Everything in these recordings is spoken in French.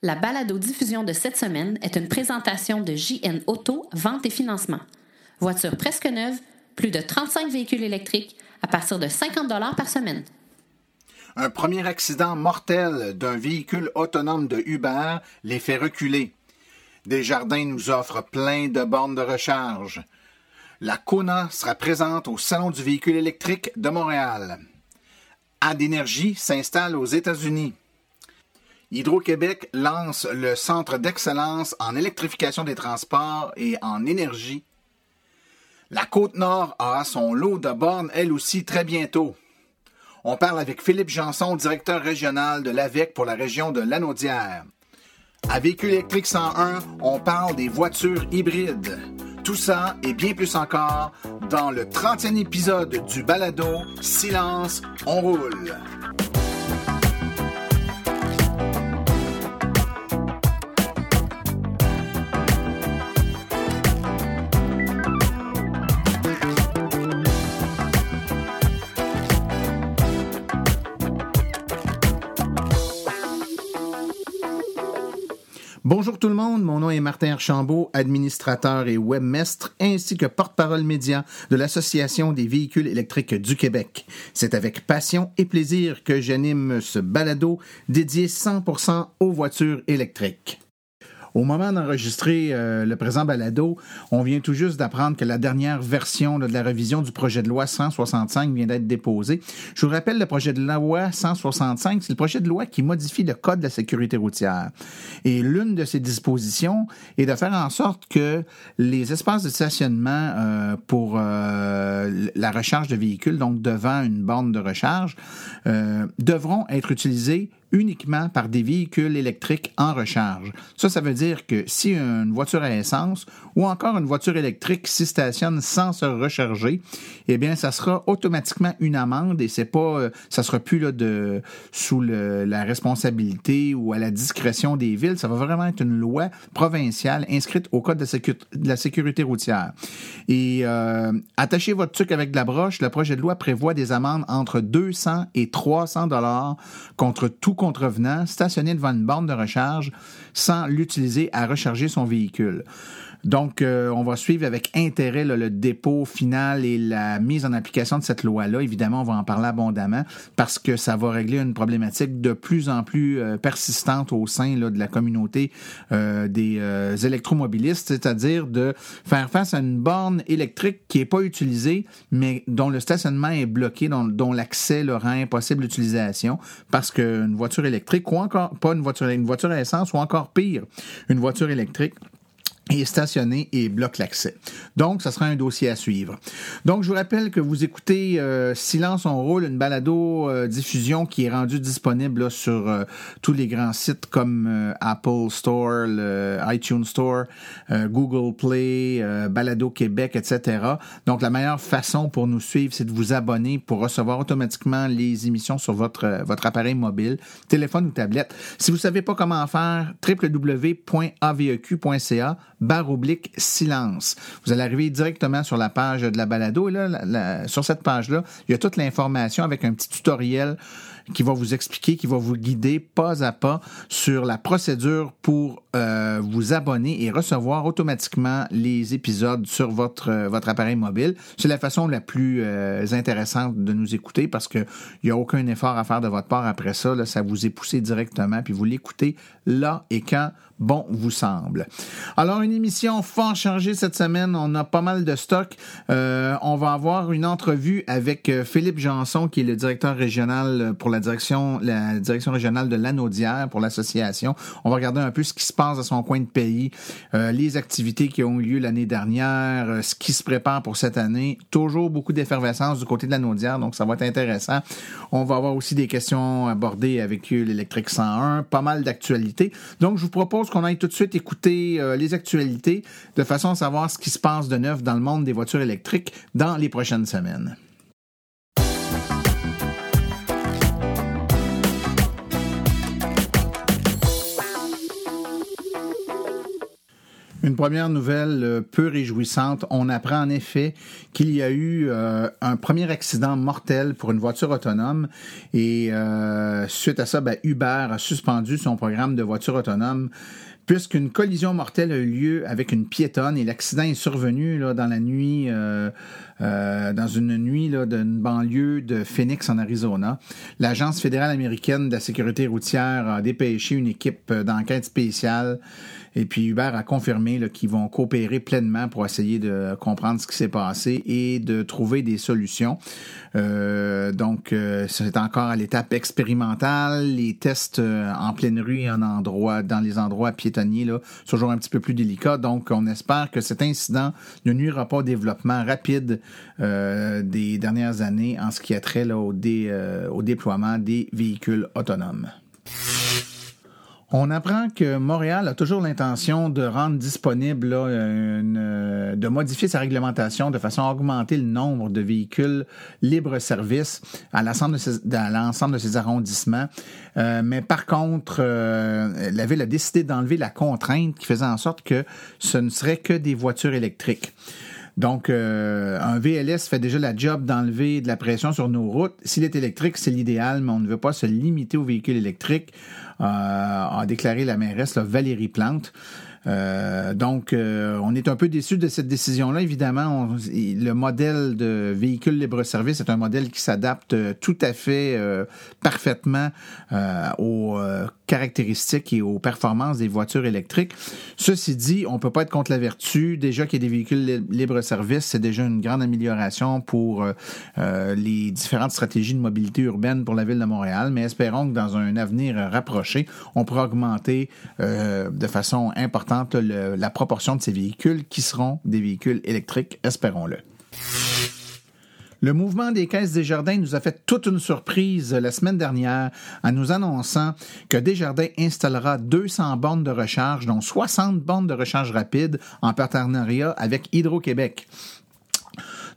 La balado-diffusion de cette semaine est une présentation de JN Auto, vente et financement. Voiture presque neuve, plus de 35 véhicules électriques à partir de 50 par semaine. Un premier accident mortel d'un véhicule autonome de Uber les fait reculer. Desjardins nous offre plein de bornes de recharge. La Kona sera présente au Salon du véhicule électrique de Montréal. Adénergie s'installe aux États-Unis. Hydro-Québec lance le Centre d'excellence en électrification des transports et en énergie. La Côte-Nord aura son lot de bornes, elle aussi, très bientôt. On parle avec Philippe Janson, directeur régional de l'AVEC pour la région de Lanaudière. À Véhicule électrique 101, on parle des voitures hybrides. Tout ça et bien plus encore dans le 30e épisode du balado Silence, on roule. Bonjour tout le monde, mon nom est Martin Archambault, administrateur et webmestre, ainsi que porte-parole média de l'Association des véhicules électriques du Québec. C'est avec passion et plaisir que j'anime ce balado dédié 100% aux voitures électriques. Au moment d'enregistrer euh, le présent balado, on vient tout juste d'apprendre que la dernière version de la révision du projet de loi 165 vient d'être déposée. Je vous rappelle, le projet de loi 165, c'est le projet de loi qui modifie le Code de la sécurité routière. Et l'une de ses dispositions est de faire en sorte que les espaces de stationnement euh, pour euh, la recharge de véhicules, donc devant une borne de recharge, devront être utilisés uniquement par des véhicules électriques en recharge. Ça, ça veut dire que si une voiture à essence ou encore une voiture électrique s'y stationne sans se recharger, eh bien, ça sera automatiquement une amende et c'est pas, euh, ça sera plus là de sous la responsabilité ou à la discrétion des villes. Ça va vraiment être une loi provinciale inscrite au code de, de la sécurité routière. Et euh, attachez votre truc avec de la broche. Le projet de loi prévoit des amendes entre 200 et 300 dollars contre tout contrevenant stationné devant une borne de recharge sans l'utiliser à recharger son véhicule. Donc, euh, on va suivre avec intérêt le dépôt final et la mise en application de cette loi-là. Évidemment, on va en parler abondamment parce que ça va régler une problématique de plus en plus euh, persistante au sein de la communauté euh, des électromobilistes, c'est-à-dire de faire face à une borne électrique qui est pas utilisée, mais dont le stationnement est bloqué, dont, l'accès le rend impossible l'utilisation parce qu'une voiture électrique ou encore pas une voiture, une voiture à essence ou encore pire, une voiture électrique est stationné et bloque l'accès. Donc, ça sera un dossier à suivre. Donc, je vous rappelle que vous écoutez euh, Silence on roule, une balado euh, diffusion qui est rendue disponible sur euh, tous les grands sites comme Apple Store, le iTunes Store, Google Play, Balado Québec, etc. Donc, la meilleure façon pour nous suivre, c'est de vous abonner pour recevoir automatiquement les émissions sur votre votre appareil mobile, téléphone ou tablette. Si vous savez pas comment faire, www.aveq.ca barre oblique silence. Vous allez arriver directement sur la page de la balado et là, sur cette page-là, il y a toute l'information avec un petit tutoriel qui va vous expliquer, qui va vous guider pas à pas sur la procédure pour euh, vous abonner et recevoir automatiquement les épisodes sur votre euh, appareil mobile. C'est la façon la plus euh, intéressante de nous écouter parce que il y a aucun effort à faire de votre part après ça. Ça vous est poussé directement puis vous l'écoutez là et quand bon vous semble. Alors une émission fort chargée cette semaine. On a pas mal de stock. on va avoir une entrevue avec Philippe Janson qui est le directeur régional pour la direction, la direction régionale de l'Anaudière pour l'association. On va regarder un peu ce qui se passe à son coin de pays, euh, les activités qui ont eu lieu l'année dernière, euh, ce qui se prépare pour cette année. Toujours beaucoup d'effervescence du côté de l'Anaudière, donc ça va être intéressant. On va avoir aussi des questions abordées avec l'électrique 101, pas mal d'actualités. Donc je vous propose qu'on aille tout de suite écouter euh, les actualités de façon à savoir ce qui se passe de neuf dans le monde des voitures électriques dans les prochaines semaines. Une première nouvelle euh, peu réjouissante. On apprend en effet qu'il y a eu euh, un premier accident mortel pour une voiture autonome et euh, suite à ça, ben, Uber a suspendu son programme de voiture autonome puisqu'une collision mortelle a eu lieu avec une piétonne et l'accident est survenu dans la nuit, dans une nuit d'une banlieue de Phoenix en Arizona. L'Agence fédérale américaine de la sécurité routière a dépêché une équipe d'enquête spéciale et puis Uber a confirmé qu'ils vont coopérer pleinement pour essayer de comprendre ce qui s'est passé et de trouver des solutions. Euh, donc, euh, c'est encore à l'étape expérimentale. Les tests euh, en pleine rue en endroit, dans les endroits piétonniers, là, sont toujours un petit peu plus délicats. Donc, on espère que cet incident ne nuira pas au développement rapide des dernières années en ce qui a trait là, au, au déploiement des véhicules autonomes. On apprend que Montréal a toujours l'intention de rendre disponible, une, de modifier sa réglementation de façon à augmenter le nombre de véhicules libre-service à l'ensemble de, ses, arrondissements. Euh, mais par contre, euh, la ville a décidé d'enlever la contrainte qui faisait en sorte que ce ne serait que des voitures électriques. Donc, euh, un VLS fait déjà la job d'enlever de la pression sur nos routes. S'il est électrique, c'est l'idéal, mais on ne veut pas se limiter aux véhicules électriques. Euh, a déclaré la mairesse Valérie Plante. Euh, donc, euh, on est un peu déçu de cette décision-là. Évidemment, le modèle de véhicule libre-service est un modèle qui s'adapte euh, tout à fait euh, parfaitement aux caractéristiques et aux performances des voitures électriques. Ceci dit, on peut pas être contre la vertu. Déjà qu'il y a des véhicules libre-service, c'est déjà une grande amélioration pour les différentes stratégies de mobilité urbaine pour la ville de Montréal. Mais espérons que dans un avenir rapproché, on pourra augmenter de façon importante la proportion de ces véhicules qui seront des véhicules électriques, espérons-le. Le mouvement des caisses Desjardins nous a fait toute une surprise la semaine dernière en nous annonçant que Desjardins installera 200 bornes de recharge, dont 60 bornes de recharge rapide en partenariat avec Hydro-Québec.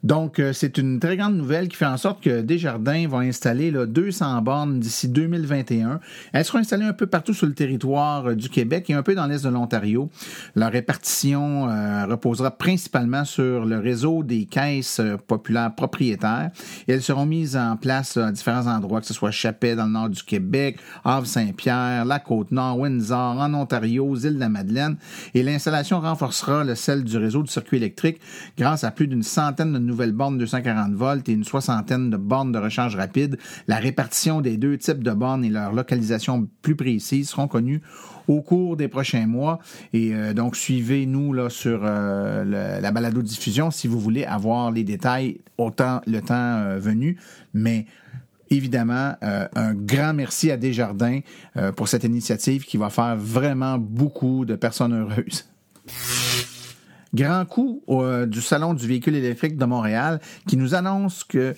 Donc, euh, c'est une très grande nouvelle qui fait en sorte que Desjardins vont installer là, 200 bornes d'ici 2021. Elles seront installées un peu partout sur le territoire euh, du Québec et un peu dans l'est de l'Ontario. Leur répartition euh, reposera principalement sur le réseau des caisses populaires propriétaires elles seront mises en place à différents endroits, que ce soit Chapet dans le nord du Québec, Havre-Saint-Pierre, la Côte-Nord, Windsor, en Ontario, aux îles de la Madeleine. Et l'installation renforcera le celle du réseau du circuit électrique grâce à plus d'une centaine de nouvelles bornes 240 volts et une soixantaine de bornes de recharge rapide. La répartition des deux types de bornes et leur localisation plus précise seront connues au cours des prochains mois. Et euh, donc, suivez-nous là sur euh, la balado-diffusion si vous voulez avoir les détails autant le temps euh, venu. Mais évidemment, un grand merci à Desjardins pour cette initiative qui va faire vraiment beaucoup de personnes heureuses. Grand coup euh, du Salon du véhicule électrique de Montréal qui nous annonce que,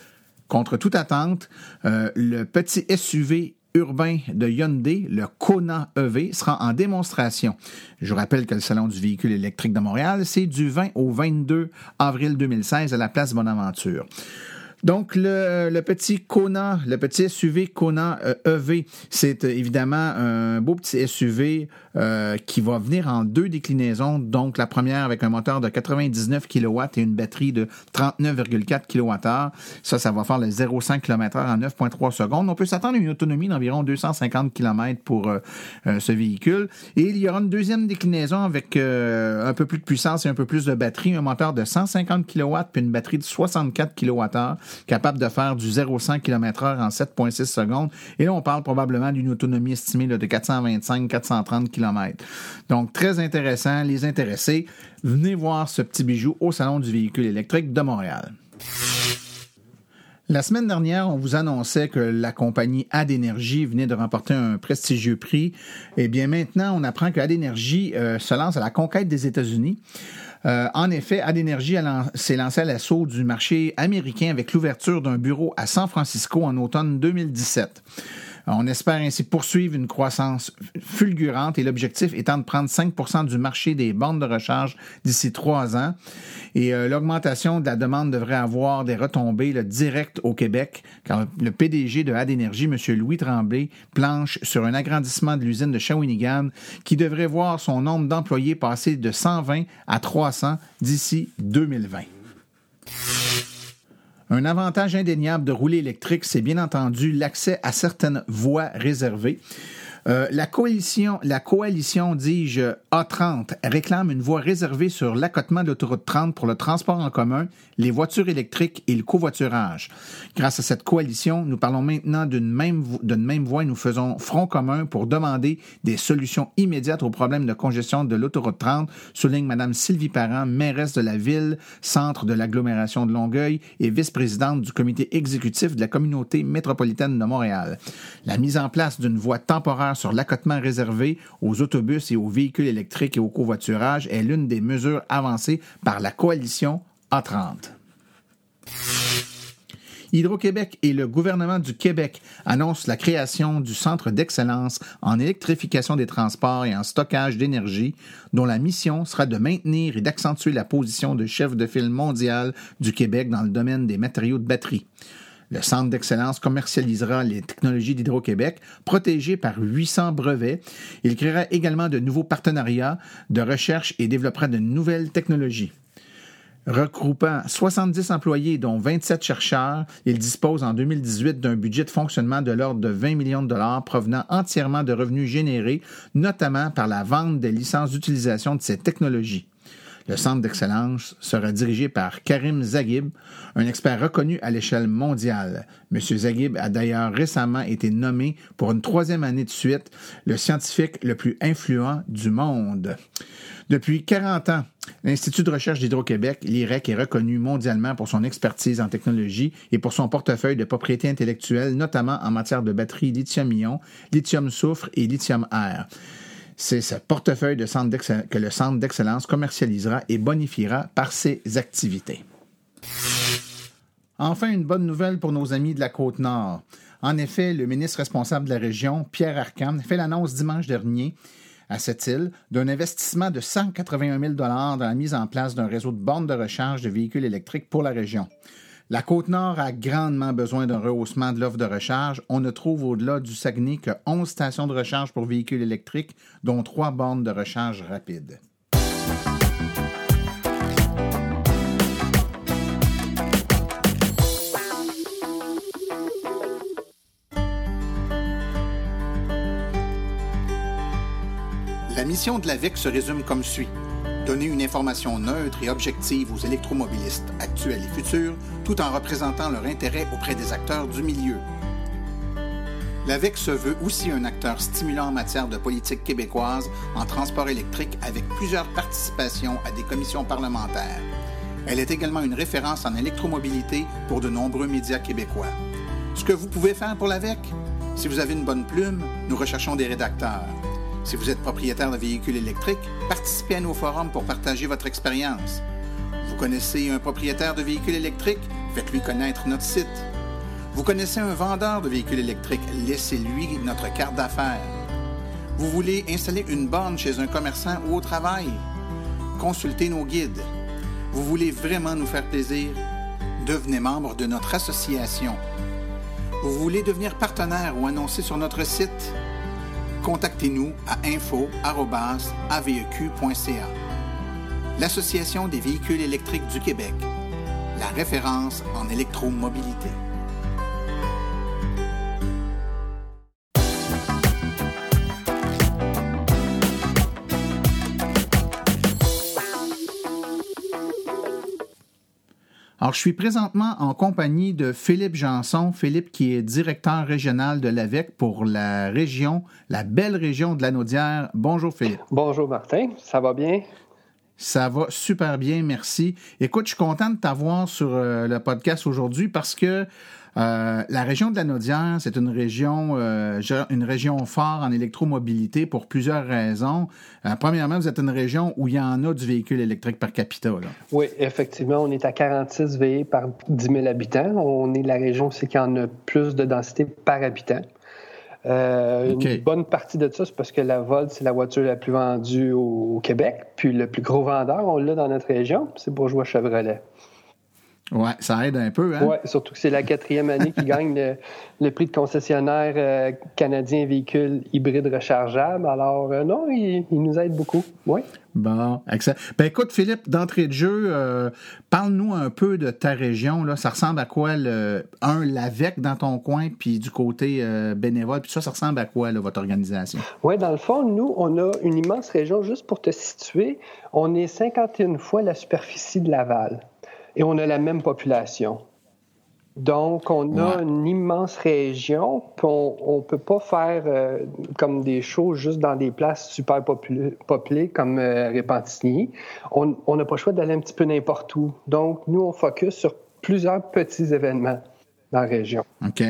contre toute attente, euh, le petit SUV urbain de Hyundai, le Kona EV, sera en démonstration. Je vous rappelle que le Salon du véhicule électrique de Montréal, c'est du 20 au 22 avril 2016 à la place Bonaventure. Donc, le, petit Kona, le petit SUV Kona EV, e c'est évidemment un beau petit SUV euh, qui va venir en deux déclinaisons. Donc, la première avec un moteur de 99 kW et une batterie de 39,4 kWh. Ça, ça va faire le 0,5 km en 9,3 secondes. On peut s'attendre à une autonomie d'environ 250 km pour euh, euh, ce véhicule. Et il y aura une deuxième déclinaison avec un peu plus de puissance et un peu plus de batterie, un moteur de 150 kW puis une batterie de 64 kWh capable de faire du 0,5 km h en 7,6 secondes. Et là, on parle probablement d'une autonomie estimée de 425-430 km. Donc, très intéressant. Les intéressés, venez voir ce petit bijou au Salon du véhicule électrique de Montréal. La semaine dernière, on vous annonçait que la compagnie Adénergie venait de remporter un prestigieux prix. Eh bien, maintenant, on apprend que Adénergie euh, se lance à la conquête des États-Unis. Euh, en effet, Adénergie s'est lancé à l'assaut du marché américain avec l'ouverture d'un bureau à San Francisco en automne 2017. On espère ainsi poursuivre une croissance fulgurante et l'objectif étant de prendre 5% du marché des bandes de recharge d'ici trois ans. Et euh, l'augmentation de la demande devrait avoir des retombées directes au Québec, car le PDG de AD Énergie, M. Louis Tremblay, planche sur un agrandissement de l'usine de Shawinigan qui devrait voir son nombre d'employés passer de 120 à 300 d'ici 2020. Un avantage indéniable de rouler électrique, c'est bien entendu l'accès à certaines voies réservées. Euh, la coalition, la coalition, dis-je, A30 réclame une voie réservée sur l'accotement de l'autoroute 30 pour le transport en commun, les voitures électriques et le covoiturage. Grâce à cette coalition, nous parlons maintenant d'une même, d'une même voie et nous faisons front commun pour demander des solutions immédiates aux problèmes de congestion de l'autoroute 30, souligne Mme Sylvie Parent, mairesse de la ville, centre de l'agglomération de Longueuil et vice-présidente du comité exécutif de la communauté métropolitaine de Montréal. La mise en place d'une voie temporaire sur l'accotement réservé aux autobus et aux véhicules électriques et au covoiturage est l'une des mesures avancées par la coalition A30. Hydro-Québec et le gouvernement du Québec annoncent la création du Centre d'excellence en électrification des transports et en stockage d'énergie, dont la mission sera de maintenir et d'accentuer la position de chef de file mondial du Québec dans le domaine des matériaux de batterie. Le Centre d'excellence commercialisera les technologies d'Hydro-Québec, protégées par 800 brevets. Il créera également de nouveaux partenariats de recherche et développera de nouvelles technologies. Regroupant 70 employés, dont 27 chercheurs, il dispose en 2018 d'un budget de fonctionnement de l'ordre de 20 millions de dollars provenant entièrement de revenus générés, notamment par la vente des licences d'utilisation de ces technologies. Le centre d'excellence sera dirigé par Karim Zaghib, un expert reconnu à l'échelle mondiale. M. Zaghib a d'ailleurs récemment été nommé pour une troisième année de suite le scientifique le plus influent du monde. Depuis 40 ans, l'Institut de recherche d'Hydro-Québec, l'IREC, est reconnu mondialement pour son expertise en technologie et pour son portefeuille de propriété intellectuelle, notamment en matière de batteries lithium-ion, lithium-soufre et lithium-air. C'est ce portefeuille que le Centre d'excellence commercialisera et bonifiera par ses activités. Enfin, une bonne nouvelle pour nos amis de la Côte-Nord. En effet, le ministre responsable de la région, Pierre Arcan, fait l'annonce dimanche dernier à cette île d'un investissement de 181 000 dans la mise en place d'un réseau de bornes de recharge de véhicules électriques pour la région. La Côte-Nord a grandement besoin d'un rehaussement de l'offre de recharge. On ne trouve au-delà du Saguenay que 11 stations de recharge pour véhicules électriques, dont trois bornes de recharge rapide. La mission de l'AVEC se résume comme suit Donner une information neutre et objective aux électromobilistes actuels et futurs, tout en représentant leur intérêt auprès des acteurs du milieu. L'AVEC se veut aussi un acteur stimulant en matière de politique québécoise en transport électrique avec plusieurs participations à des commissions parlementaires. Elle est également une référence en électromobilité pour de nombreux médias québécois. Ce que vous pouvez faire pour l'AVEC? Si vous avez une bonne plume, nous recherchons des rédacteurs. Si vous êtes propriétaire de véhicules électriques, participez à nos forums pour partager votre expérience. Vous connaissez un propriétaire de véhicules électriques? Faites-lui connaître notre site. Vous connaissez un vendeur de véhicules électriques? Laissez-lui notre carte d'affaires. Vous voulez installer une borne chez un commerçant ou au travail? Consultez nos guides. Vous voulez vraiment nous faire plaisir? Devenez membre de notre association. Vous voulez devenir partenaire ou annoncer sur notre site? Contactez-nous à info.aveq.ca. L'Association des véhicules électriques du Québec, la référence en électromobilité. Alors, je suis présentement en compagnie de Philippe Janson. Philippe qui est directeur régional de l'AVEC pour la région, la belle région de la Naudière. Bonjour Philippe. Bonjour Martin, ça va bien? Ça va super bien, merci. Écoute, je suis content de t'avoir sur euh, le podcast aujourd'hui parce que euh, la région de la Naudière, c'est une région, euh, une région forte en électromobilité pour plusieurs raisons. Euh, premièrement, vous êtes une région où il y en a du véhicule électrique par capita. Oui, effectivement, on est à 46 VE par 10 000 habitants. On est la région, c'est qu'il y en a plus de densité par habitant. Une bonne partie de ça, c'est parce que la Volt, c'est la voiture la plus vendue au, Québec. Puis le plus gros vendeur, on l'a dans notre région, c'est Bourgeois Chevrolet. Oui, ça aide un peu. Hein? Oui, surtout que c'est la quatrième année qu'ils gagnent le, prix de concessionnaire euh, canadien véhicule hybride rechargeable. Alors, euh, non, il, nous aide beaucoup. Oui. Bon, excellent. Ben écoute, Philippe, d'entrée de jeu, euh, parle-nous un peu de ta région. Là. Ça ressemble à quoi, le, un, l'AVEC dans ton coin, puis du côté bénévole, puis ça, ça ressemble à quoi, votre organisation? Oui, dans le fond, nous, on a une immense région, juste pour te situer, on est 51 fois la superficie de Laval et on a la même population. Donc, on a une immense région, puis on ne peut pas faire euh, comme des choses juste dans des places super peuplées comme euh, Répentigny. On n'a pas le choix d'aller un petit peu n'importe où. Donc, nous, on focus sur plusieurs petits événements dans la région. OK.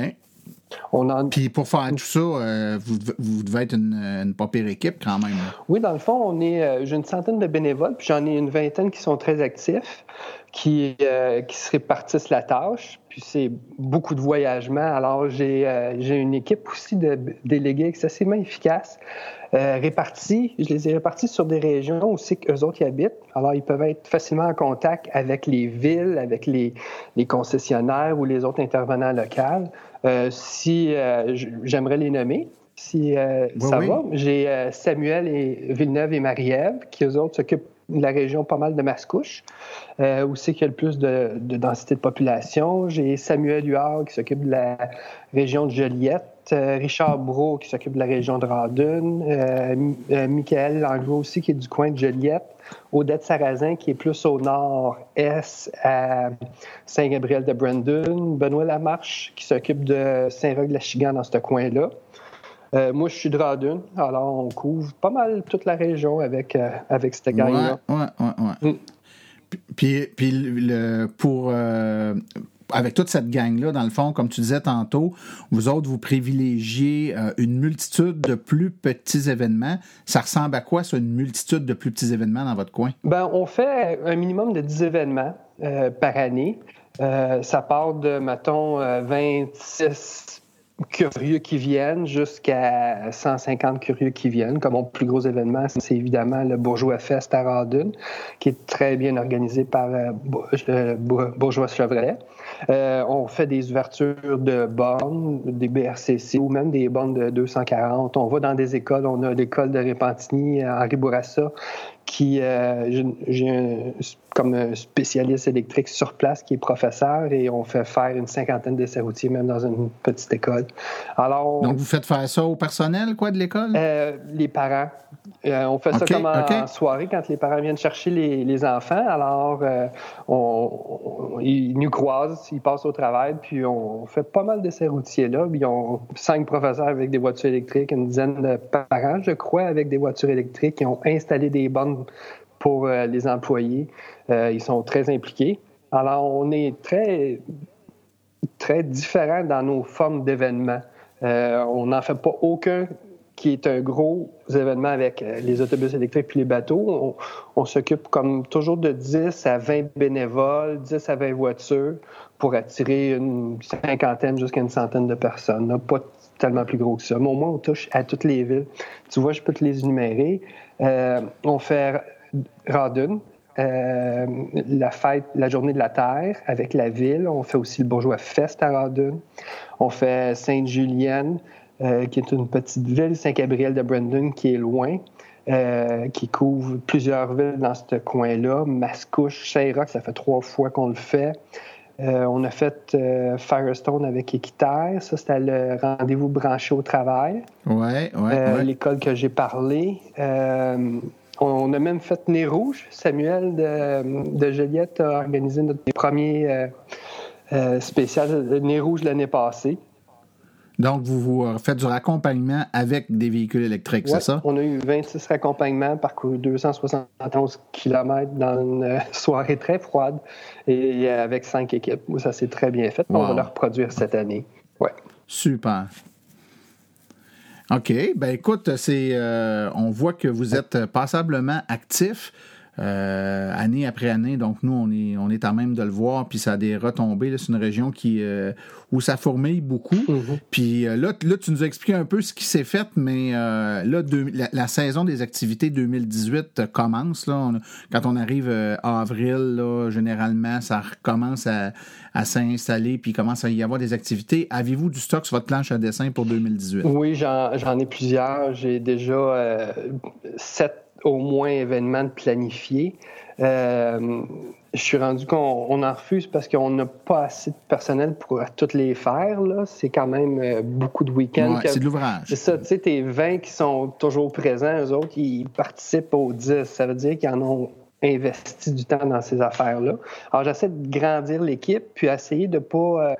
On Puis pour faire tout ça, euh, vous, devez être une, une pas pire équipe quand même. Oui, dans le fond, on est, euh, j'ai une centaine de bénévoles, puis j'en ai une vingtaine qui sont très actifs, qui, euh, qui se répartissent la tâche. Puis c'est beaucoup de voyagement. Alors j'ai, j'ai une équipe aussi de délégués excessivement efficace. Répartis, je les ai répartis sur des régions aussi qu'eux autres y habitent. Alors, ils peuvent être facilement en contact avec les villes, avec les, les concessionnaires ou les autres intervenants locaux. Euh, si euh, j'aimerais les nommer, si euh, ça va. J'ai Samuel et Villeneuve et Marie-Ève, qui eux autres s'occupent de la région pas mal de Mascouche, euh, où c'est qu'il y a le plus de, densité de population. J'ai Samuel Huard qui s'occupe de la région de Joliette, Richard Brault qui s'occupe de la région de Radun, euh, Michael Langlois aussi qui est du coin de Joliette, Odette Sarrazin, qui est plus au nord-est à Saint-Gabriel de Brandon, Benoît Lamarche, qui s'occupe de Saint-Roch-de-la-Chigan dans ce coin-là. Euh, moi, je suis de Radun, alors on couvre pas mal toute la région avec, euh, avec cette gang-là. Oui, oui, oui. Mm. Puis, puis le, pour, euh, avec toute cette gang-là, dans le fond, comme tu disais tantôt, vous autres, vous privilégiez euh, une multitude de plus petits événements. Ça ressemble à quoi, ça, une multitude de plus petits événements dans votre coin? Ben, on fait un minimum de 10 événements euh, par année. Euh, ça part de, mettons, 26 curieux qui viennent jusqu'à 150 curieux qui viennent. Comme mon plus gros événement, c'est évidemment le Bourgeois Fest à Radun, qui est très bien organisé par Bourgeois Chevrolet. Euh, on fait des ouvertures de bornes, des BRCC ou même des bornes de 240. On va dans des écoles. On a l'école de Repentigny Henri Bourassa qui, euh, j'ai comme spécialiste électrique sur place qui est professeur et on fait faire une cinquantaine d'essais routiers même dans une petite école. Alors, Donc, vous faites faire ça au personnel, quoi, de l'école? Euh, les parents. Euh, on fait ça comme en, soirée quand les parents viennent chercher les, enfants. Alors, on, ils nous croisent, ils passent au travail, puis on fait pas mal d'essais routiers là. Puis, ils ont cinq professeurs avec des voitures électriques, une dizaine de parents, je crois, avec des voitures électriques qui ont installé des bornes pour euh, les employés. Euh, ils sont très impliqués. Alors, on est très, très différents dans nos formes d'événements. Euh, on n'en fait pas aucun qui est un gros événement avec les autobus électriques puis les bateaux. On, s'occupe comme toujours de 10 à 20 bénévoles, 10 à 20 voitures pour attirer une cinquantaine jusqu'à une centaine de personnes. Pas tellement plus gros que ça. Mais au moins, on touche à toutes les villes. Tu vois, je peux te les énumérer. on fait Radun, euh, la fête, la journée de la Terre avec la ville. On fait aussi le Bourgeois Fest à Radun. On fait Sainte-Julienne, euh, qui est une petite ville, Saint-Gabriel de Brandon, qui est loin. Euh, qui couvre plusieurs villes dans ce coin-là. Mascouche, Saint-Roch, ça fait trois fois qu'on le fait. On a fait Firestone avec Équiterre. Ça, c'était le rendez-vous branché au travail. Ouais, ouais, ouais. L'école que j'ai parlé. On a même fait Nez Rouge. Samuel de, de Joliette a organisé notre premier euh, euh, spécial Nez Rouge l'année passée. Donc, vous, vous faites du raccompagnement avec des véhicules électriques, c'est ça? On a eu 26 raccompagnements, parcouru 271 km dans une soirée très froide et avec cinq équipes. Ça s'est très bien fait. On va le reproduire cette année. Ouais. Super. OK. Ben écoute, c'est, euh, on voit que vous êtes passablement actif. Euh, année après année. Donc, nous, on est, on est en même de le voir, puis ça a des retombées. C'est une région qui, euh, où ça fourmille beaucoup. Mm-hmm. Puis là, là, tu nous as expliqué un peu ce qui s'est fait, mais là, la, saison des activités 2018 commence. Là. quand on arrive en avril, là, généralement, ça recommence à, à s'installer, puis commence à y avoir des activités. Avez-vous du stock sur votre planche à dessin pour 2018? Oui, j'en ai plusieurs. J'ai déjà sept au moins événements planifiés. Euh, je suis rendu qu'on en refuse parce qu'on n'a pas assez de personnel pour toutes les faire. C'est quand même euh, beaucoup de week-ends. c'est de l'ouvrage. C'est ça, tu sais, tes 20 qui sont toujours présents, eux autres, ils participent aux 10. Ça veut dire qu'ils en ont investi du temps dans ces affaires-là. Alors, j'essaie de grandir l'équipe, puis essayer de pas... Euh,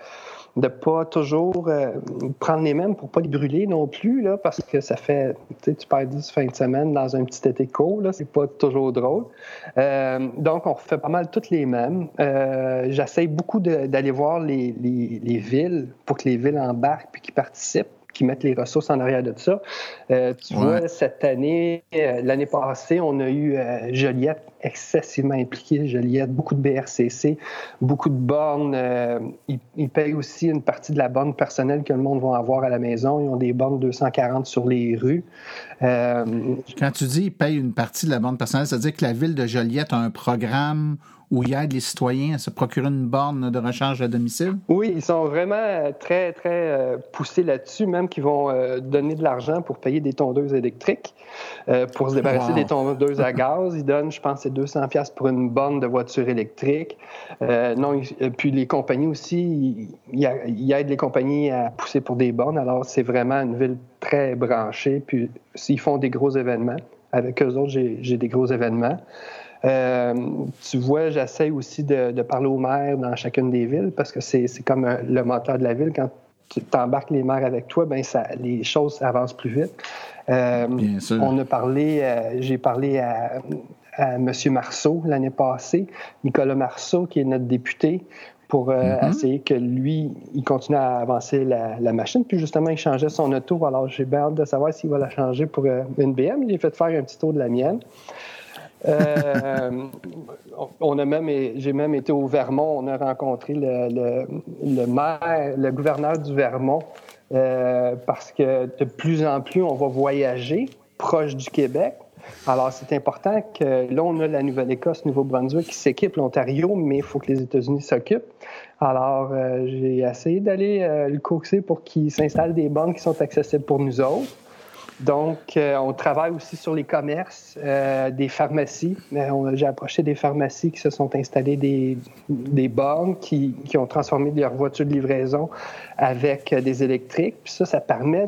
de pas toujours euh, prendre les mêmes pour pas les brûler non plus, là, parce que ça fait, tu perds 10 fins de semaine dans un petit été court, c'est pas toujours drôle. Euh, donc, on fait pas mal toutes les mêmes. Euh, J'essaie beaucoup d'aller voir les, les, les, villes pour que les villes embarquent puis qu'ils participent qui mettent les ressources en arrière de ça. Euh, tu vois, cette année, euh, l'année passée, on a eu euh, Joliette excessivement impliquée. Joliette, beaucoup de BRCC, beaucoup de bornes. ils, payent aussi une partie de la borne personnelle que le monde va avoir à la maison. Ils ont des bornes 240 sur les rues. Quand tu dis ils payent une partie de la borne personnelle, ça veut dire que la ville de Joliette a un programme où il aide les citoyens à se procurer une borne de recharge à domicile? Oui, ils sont vraiment très, très euh, poussés là-dessus, même qu'ils vont euh, donner de l'argent pour payer des tondeuses électriques, euh, pour se débarrasser des tondeuses à gaz. Ils donnent, je pense, c'est 200 pièces pour une borne de voiture électrique. non, puis les compagnies aussi, ils, aident les compagnies à pousser pour des bornes. Alors, c'est vraiment une ville très branchée. Puis, s'ils font des gros événements, avec eux autres, j'ai des gros événements. Euh, tu vois, j'essaie aussi de, parler aux maires dans chacune des villes parce que c'est comme le moteur de la ville. Quand tu embarques les maires avec toi, ben ça, les choses avancent plus vite. Euh, Bien sûr. On a parlé, euh, j'ai parlé à, M. Marceau l'année passée, Nicolas Marceau, qui est notre député, pour mm-hmm. essayer que lui, il continue à avancer la, la, machine. Puis justement, il changeait son auto. Alors, j'ai hâte de savoir s'il va la changer pour une BM. Il a fait faire un petit tour de la mienne. Euh, on a même, j'ai même été au Vermont. On a rencontré le, maire, le gouverneur du Vermont, euh, parce que de plus en plus, on va voyager proche du Québec. Alors, c'est important que là, on a la Nouvelle-Écosse, Nouveau-Brunswick qui s'équipe, l'Ontario, mais il faut que les États-Unis s'occupent. Alors, euh, j'ai essayé d'aller le coaxer pour qu'il s'installe des banques qui sont accessibles pour nous autres. Donc, euh, on travaille aussi sur les commerces, euh, des pharmacies. Euh, j'ai approché des pharmacies qui se sont installées des, des bornes qui, qui, ont transformé leur voiture de livraison avec des électriques. Puis ça, ça permet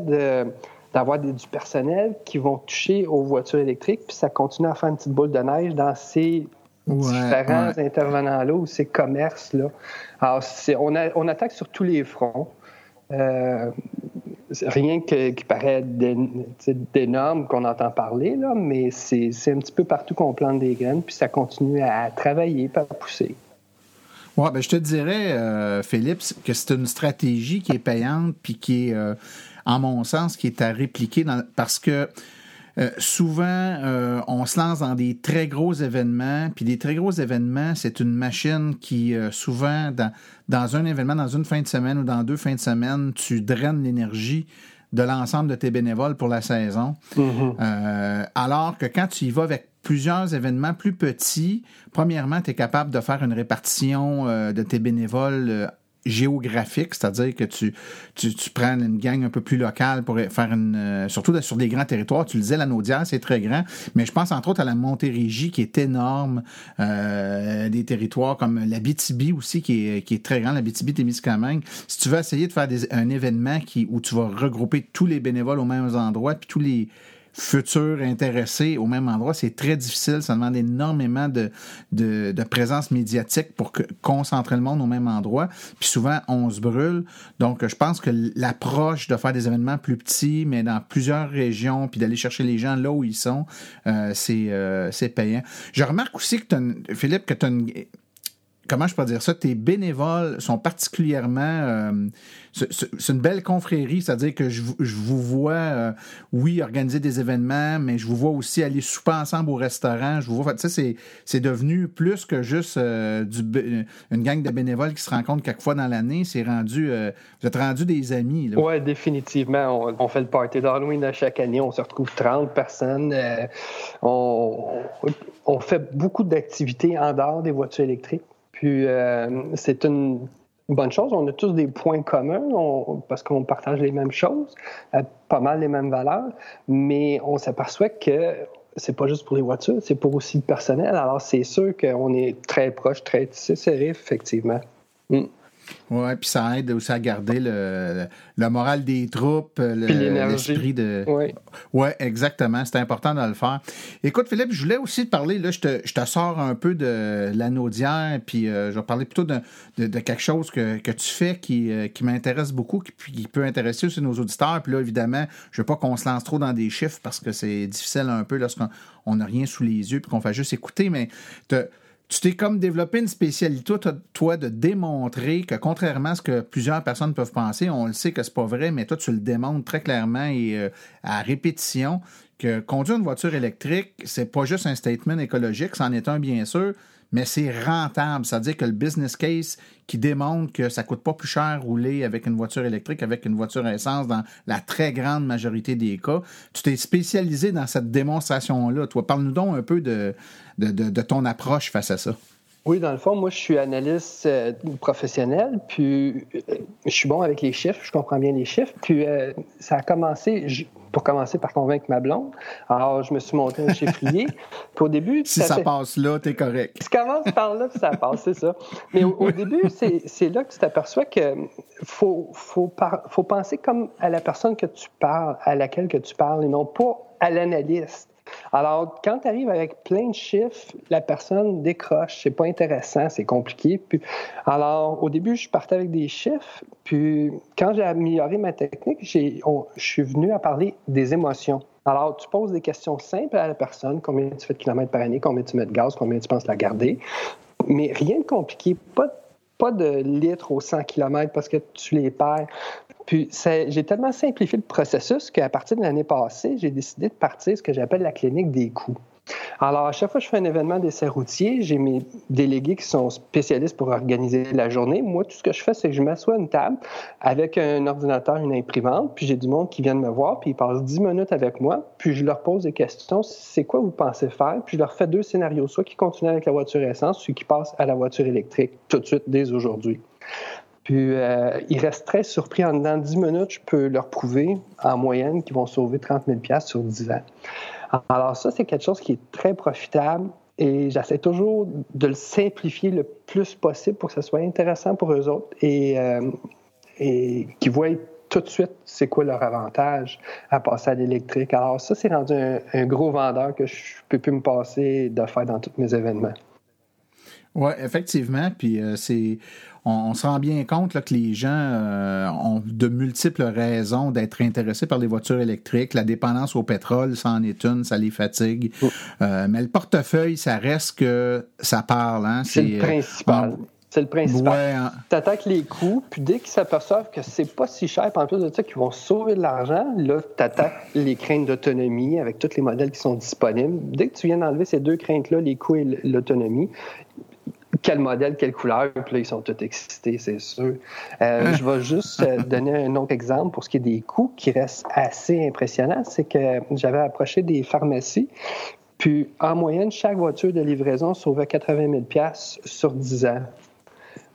d'avoir du personnel qui vont toucher aux voitures électriques. Puis ça continue à faire une petite boule de neige dans ces différents intervenants-là ou ces commerces-là. Alors, on, on attaque sur tous les fronts. Euh, rien que, qui paraît d'énorme qu'on entend parler, là, mais c'est un petit peu partout qu'on plante des graines, puis ça continue à travailler, à pousser. Ouais, ben, je te dirais, euh, Philippe, que c'est une stratégie qui est payante, puis qui est, euh, en mon sens, qui est à répliquer dans, parce que euh, souvent, euh, on se lance dans des très gros événements, puis des très gros événements, c'est une machine qui, euh, souvent, dans, dans un événement, dans une fin de semaine ou dans deux fins de semaine, tu draines l'énergie de l'ensemble de tes bénévoles pour la saison. Mm-hmm. alors que quand tu y vas avec plusieurs événements plus petits, premièrement, tu es capable de faire une répartition de tes bénévoles géographique, c'est-à-dire que tu, tu, tu, prends une gang un peu plus locale pour faire une... Euh, surtout sur des grands territoires. Tu le disais, la Naudière, c'est très grand, mais je pense entre autres à la Montérégie qui est énorme, euh, des territoires comme la BTB aussi qui est, qui est très grand, la BTB-Témiscamingue. Si tu veux essayer de faire un événement qui, où tu vas regrouper tous les bénévoles au même endroit, puis tous les futurs intéressés au même endroit, c'est très difficile. Ça demande énormément de, présence médiatique pour concentrer le monde au même endroit. Puis souvent, on se brûle. Donc, je pense que l'approche de faire des événements plus petits, mais dans plusieurs régions, puis d'aller chercher les gens là où ils sont, euh, c'est euh, payant. Je remarque aussi que, Philippe, que tu as une comment je peux dire ça, tes bénévoles sont particulièrement... Euh, c'est une belle confrérie, c'est-à-dire que je, vous vois, euh, oui, organiser des événements, mais je vous vois aussi aller souper ensemble au restaurant. Je vous vois, tu sais, c'est devenu plus que juste euh, une gang de bénévoles qui se rencontrent quelques fois dans l'année. C'est rendu, vous êtes rendu des amis. Oui, définitivement. On, fait le party d'Halloween chaque année. On se retrouve 30 personnes. on, on fait beaucoup d'activités en dehors des voitures électriques. Puis euh, c'est une bonne chose. On a tous des points communs parce qu'on partage les mêmes choses, euh, pas mal les mêmes valeurs, mais on s'aperçoit que c'est pas juste pour les voitures, c'est pour aussi le personnel. Alors c'est sûr qu'on est très proche, très serré, effectivement. Mm. Oui, puis ça aide aussi à garder le, le moral des troupes, l'esprit de. Oui, ouais, exactement. C'est important de le faire. Écoute, Philippe, je voulais aussi te parler, là, je te, je te sors un peu de d'hier, puis euh, je vais parler plutôt de, de, quelque chose que, que, tu fais qui, euh, qui m'intéresse beaucoup, qui, qui, peut intéresser aussi nos auditeurs. Puis là, évidemment, je veux pas qu'on se lance trop dans des chiffres parce que c'est difficile un peu lorsqu'on n'a rien sous les yeux puis qu'on fait juste écouter, mais tu t'es comme développé une spécialité, toi, de démontrer que contrairement à ce que plusieurs personnes peuvent penser, on le sait que c'est pas vrai, mais toi, tu le démontres très clairement et euh, à répétition que conduire une voiture électrique, c'est pas juste un statement écologique, c'en est un bien sûr, mais c'est rentable. C'est-à-dire que le business case qui démontre que ça coûte pas plus cher rouler avec une voiture électrique avec une voiture à essence dans la très grande majorité des cas. Tu t'es spécialisé dans cette démonstration-là. Toi, parle-nous donc un peu de, de, ton approche face à ça. Oui, dans le fond, moi, je suis analyste euh, professionnel, puis euh, je suis bon avec les chiffres, je comprends bien les chiffres. Puis euh, ça a commencé, pour commencer par convaincre ma blonde. Alors, je me suis monté un chiffrier. puis au début... Si ça, passe là, t'es correct. Tu commences par là, puis ça passe, c'est ça. Mais au, début, c'est là que tu t'aperçois que faut, faut, faut penser comme à la personne que tu parles, à laquelle que tu parles, et non pas à l'analyste. Alors, quand tu arrives avec plein de chiffres, la personne décroche. C'est pas intéressant, c'est compliqué. Puis, alors, au début, je partais avec des chiffres. Puis, quand j'ai amélioré ma technique, je suis venu à parler des émotions. Alors, tu poses des questions simples à la personne. Combien tu fais de kilomètres par année? Combien tu mets de gaz? Combien tu penses la garder? Mais rien de compliqué. Pas pas de litres aux 100 km parce que tu les perds. Puis j'ai tellement simplifié le processus qu'à partir de l'année passée, j'ai décidé de partir ce que j'appelle la clinique des coûts. Alors, à chaque fois que je fais un événement d'essai routier, j'ai mes délégués qui sont spécialistes pour organiser la journée. Moi, tout ce que je fais, c'est que je m'assois à une table avec un ordinateur, une imprimante, puis j'ai du monde qui vient de me voir, puis ils passent 10 minutes avec moi, puis je leur pose des questions. C'est quoi vous pensez faire? Puis je leur fais deux scénarios, soit qui continuent avec la voiture essence, soit qui passent à la voiture électrique tout de suite dès aujourd'hui. Puis euh, ils restent très surpris. En dedans 10 minutes, je peux leur prouver en moyenne qu'ils vont sauver 30 000 sur 10 ans. Alors ça, c'est quelque chose qui est très profitable et j'essaie toujours de le simplifier le plus possible pour que ce soit intéressant pour eux autres et, euh, et qu'ils voient tout de suite c'est quoi leur avantage à passer à l'électrique. Alors ça, c'est rendu un, gros vendeur que je ne peux plus me passer de faire dans tous mes événements. Oui, effectivement. Puis euh, c'est on, se rend bien compte que les gens euh, ont de multiples raisons d'être intéressés par les voitures électriques. La dépendance au pétrole, ça en est une, ça les fatigue. Oh. Euh, mais le portefeuille, ça reste que ça parle. Hein? C'est le principal. C'est le principal. Hein. Tu attaques les coûts, puis dès qu'ils s'aperçoivent que c'est pas si cher, puis en plus de ça, qu'ils vont sauver de l'argent, là, tu attaques les craintes d'autonomie avec tous les modèles qui sont disponibles. Dès que tu viens d'enlever ces deux craintes-là, les coûts et l'autonomie, quel modèle, quelle couleur, puis là, ils sont tous excités, c'est sûr. Euh, je vais juste euh, donner un autre exemple pour ce qui est des coûts qui reste assez impressionnant. C'est que j'avais approché des pharmacies, puis en moyenne, chaque voiture de livraison sauvait 80 000 sur 10 ans.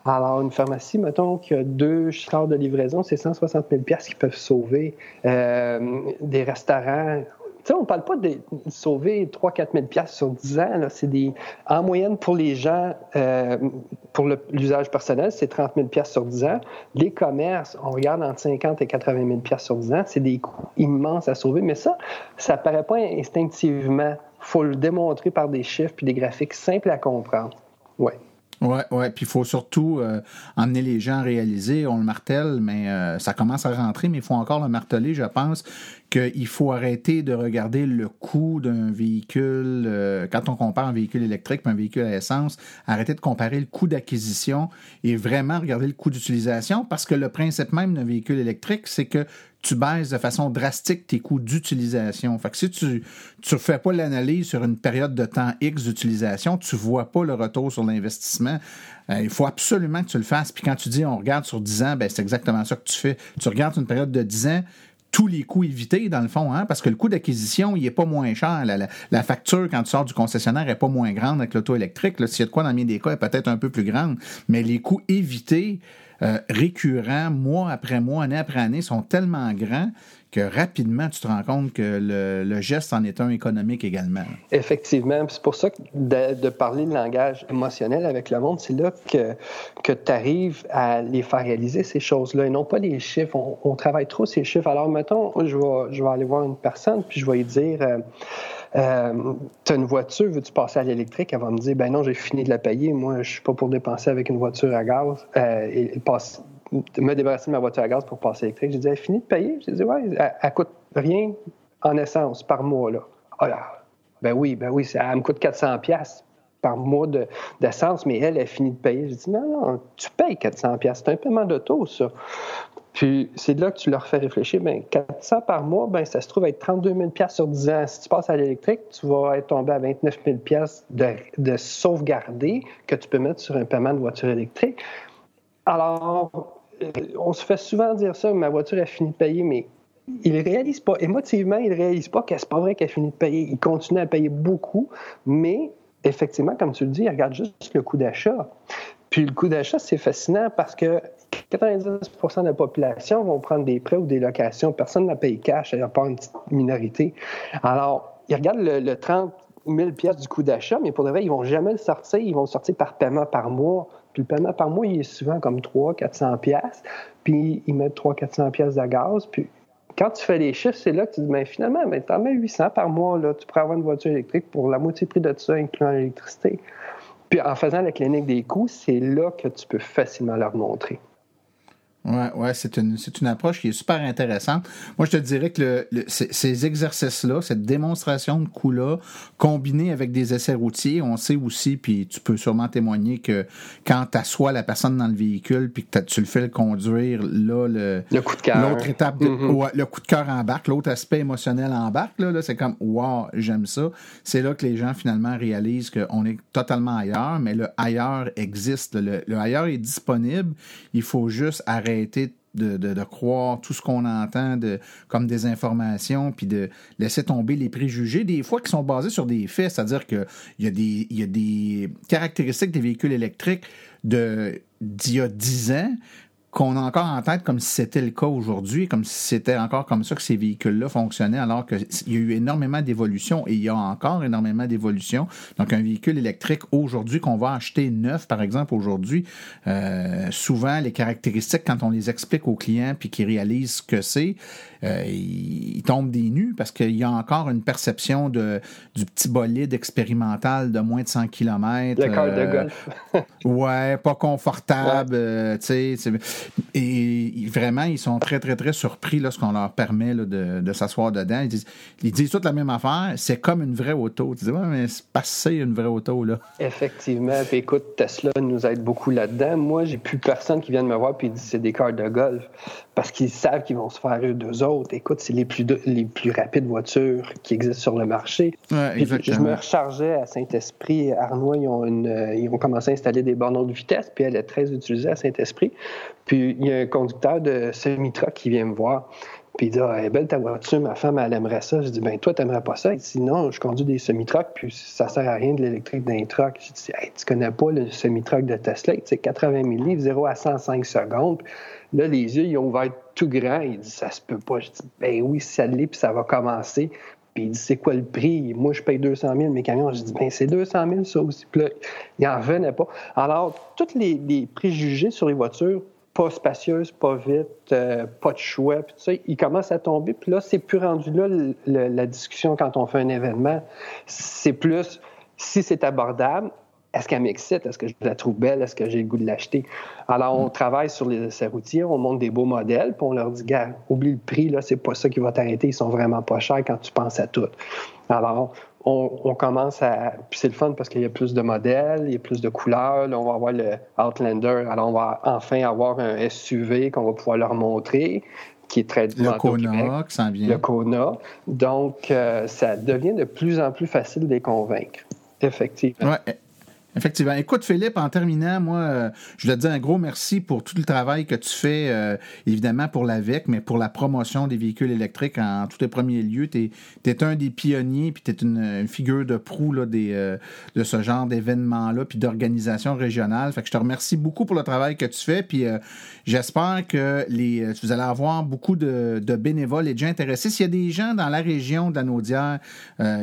Alors, une pharmacie, mettons, qui a deux chars de livraison, c'est 160 000 qu'ils peuvent sauver. Euh, des restaurants, sais, on ne parle pas de sauver 3-4 000 sur 10 ans. C'est des, en moyenne, pour les gens, euh, pour l'usage personnel, c'est 30 000 sur 10 ans. Les commerces, on regarde entre 50 et 80 000 sur 10 ans. C'est des coûts immenses à sauver. Mais ça, ça ne paraît pas instinctivement. Il faut le démontrer par des chiffres puis des graphiques simples à comprendre. Oui. Oui, oui. Puis il faut surtout euh, emmener les gens à réaliser, on le martèle, mais euh, ça commence à rentrer, mais il faut encore le marteler, je pense, qu'il faut arrêter de regarder le coût d'un véhicule, euh, quand on compare un véhicule électrique et un véhicule à essence, arrêter de comparer le coût d'acquisition et vraiment regarder le coût d'utilisation, parce que le principe même d'un véhicule électrique, c'est que tu baisses de façon drastique tes coûts d'utilisation. Fait que si tu ne fais pas l'analyse sur une période de temps X d'utilisation, tu vois pas le retour sur l'investissement. Euh, il faut absolument que tu le fasses. Puis quand tu dis on regarde sur 10 ans, ben c'est exactement ça que tu fais. Tu regardes une période de 10 ans, tous les coûts évités, dans le fond, hein, parce que le coût d'acquisition, il est pas moins cher. La, facture, quand tu sors du concessionnaire, est pas moins grande avec l'auto électrique. S'il y a de quoi dans le des cas, est peut-être un peu plus grande. Mais les coûts évités, euh, récurrents, mois après mois, année après année, sont tellement grands que rapidement, tu te rends compte que le, geste en est un économique également. Effectivement. C'est pour ça que de, parler de langage émotionnel avec le monde, c'est là que, que tu arrives à les faire réaliser ces choses-là et non pas les chiffres. On, travaille trop ces chiffres. Alors, mettons, je vais, aller voir une personne puis je vais lui dire. Euh, euh, tu as une voiture, veux-tu passer à l'électrique? Elle va me dire, ben non, j'ai fini de la payer. Moi, je suis pas pour dépenser avec une voiture à gaz euh, passe, me débarrasser de ma voiture à gaz pour passer électrique. J'ai dit, elle fini de payer? J'ai dit, ouais, elle, elle, coûte rien en essence par mois, là. Oh là, ben oui, ben oui, elle me coûte 400 pièces par mois d'essence, mais elle, elle finit de payer. J'ai dit, non, non, tu payes 400 pièces. C'est un paiement d'auto, ça. Puis c'est là que tu leur fais réfléchir. Bien, 400 par mois, ben ça se trouve être 32 000 sur 10 ans. Si tu passes à l'électrique, tu vas être tombé à 29 000 de, de sauvegarder que tu peux mettre sur un paiement de voiture électrique. Alors, on se fait souvent dire ça, ma voiture a fini de payer, mais il réalise pas. Émotivement, il réalise pas que c'est pas vrai qu'elle a fini de payer. Il continue à payer beaucoup, mais effectivement, comme tu le dis, il regarde juste le coût d'achat. Puis le coût d'achat, c'est fascinant parce que 90% de la population vont prendre des prêts ou des locations. Personne n'a payé cash, à part une petite minorité. Alors, ils regardent le, 30 000 pièces du coût d'achat, mais pour de vrai, ils vont jamais le sortir. Ils vont le sortir par paiement par mois. Le paiement par mois, il est souvent comme 300 400 pièces. Puis ils mettent 300 400 pièces de gaz. Puis quand tu fais les chiffres, c'est là que tu dis, ben, finalement, ben, tu en mets 800 par mois. Là. Tu pourrais avoir une voiture électrique pour la moitié prix de ça, incluant l'électricité. Puis en faisant la clinique des coûts, c'est là que tu peux facilement leur montrer. Oui, ouais, c'est une, c'est une approche qui est super intéressante. Moi, je te dirais que le, ces exercices-là, cette démonstration de coût-là, combinée avec des essais routiers, on sait aussi, puis tu peux sûrement témoigner que quand tu assois la personne dans le véhicule, puis que tu le fais le conduire, là, le, le coup de cœur. L'autre étape, mm-hmm. le coup de cœur embarque, l'autre aspect émotionnel embarque, là, là c'est comme, wow, j'aime ça. C'est là que les gens finalement réalisent qu'on est totalement ailleurs, mais le ailleurs existe. Le, le ailleurs est disponible. Il faut juste arrêter de, croire tout ce qu'on entend de, comme des informations, puis de laisser tomber les préjugés, des fois qui sont basés sur des faits, c'est-à-dire qu'il y, a des, y a des caractéristiques des véhicules électriques d'il y a 10 ans qu'on a encore en tête comme si c'était le cas aujourd'hui, comme si c'était encore comme ça que ces véhicules-là fonctionnaient, alors qu'il y a eu énormément d'évolution et il y a encore énormément d'évolution. Donc, un véhicule électrique aujourd'hui qu'on va acheter neuf, par exemple, aujourd'hui, euh, souvent les caractéristiques, quand on les explique aux clients puis qu'ils réalisent ce que c'est, euh, ils, tombent des nues parce qu'il y a encore une perception de, du petit bolide expérimental de moins de 100 km. Le de euh, golf. ouais, pas confortable, tu sais. Et vraiment, ils sont très, très, très surpris lorsqu'on leur permet de, de s'asseoir dedans. Ils disent, ils disent toutes la même affaire. C'est comme une vraie auto. Tu dis, ouais, mais c'est passé une vraie auto, là. Effectivement. Puis écoute, Tesla nous aide beaucoup là-dedans. Moi, j'ai plus personne qui vient de me voir et dit c'est des cars de golf parce qu'ils savent qu'ils vont se faire eux deux autres. Écoute, c'est les plus, les plus rapides voitures qui existent sur le marché. je me rechargeais à Saint-Esprit. Arnois, ils ont, une, ils ont commencé à installer des bornes de vitesse, puis elle est très utilisée à Saint-Esprit. Puis il y a un conducteur de semi-truck qui vient me voir. Puis il dit ah, belle ta voiture, ma femme, elle aimerait ça. Je dis ben toi, t'aimerais pas ça? Il dit non, je conduis des semi-trucks, puis ça sert à rien de l'électrique d'un truck. Je dis hey, tu connais pas le semi-truck de Tesla, c'est 80 000 livres, 0 à 105 secondes. Là, les yeux, ils ont ouvert tout grand. Il dit, ça se peut pas. Je dis, ben oui, ça l'est, puis ça va commencer. Puis il dit, c'est quoi le prix? Moi, je paye 200 000 mes camions. Je dis, ben c'est 200 000 ça aussi. Puis là, il n'en revenait pas. Alors, tous les, préjugés sur les voitures, pas spacieuses, pas vite, euh, pas de choix, puis tout ça, ils commencent à tomber. Puis là, c'est plus rendu là la discussion quand on fait un événement. C'est plus, si c'est abordable, est-ce qu'elle m'excite? Est-ce que je la trouve belle? Est-ce que j'ai le goût de l'acheter? Alors, on travaille sur les essais routiers, on monte des beaux modèles, puis on leur dit, gars, oublie le prix, là, c'est pas ça qui va t'arrêter, ils sont vraiment pas chers quand tu penses à tout. Alors, on, commence à. Puis c'est le fun parce qu'il y a plus de modèles, il y a plus de couleurs. Là, on va avoir le Outlander. Alors, on va enfin avoir un SUV qu'on va pouvoir leur montrer, qui est très Le Kona, qui s'en vient. Le Kona. Donc, euh, ça devient de plus en plus facile de les convaincre. Effectivement. Ouais. Effectivement. Écoute, Philippe, en terminant, moi, euh, je voulais te dire un gros merci pour tout le travail que tu fais, euh, évidemment pour l'AVEC, mais pour la promotion des véhicules électriques en, tous les premiers lieux. Tu es, un des pionniers, puis tu es une, figure de proue là, des, euh, de ce genre d'événements-là, puis d'organisation régionale. Fait que je te remercie beaucoup pour le travail que tu fais, puis j'espère que les, vous allez avoir beaucoup de, de bénévoles et de gens intéressés. S'il y a des gens dans la région d'Anaudière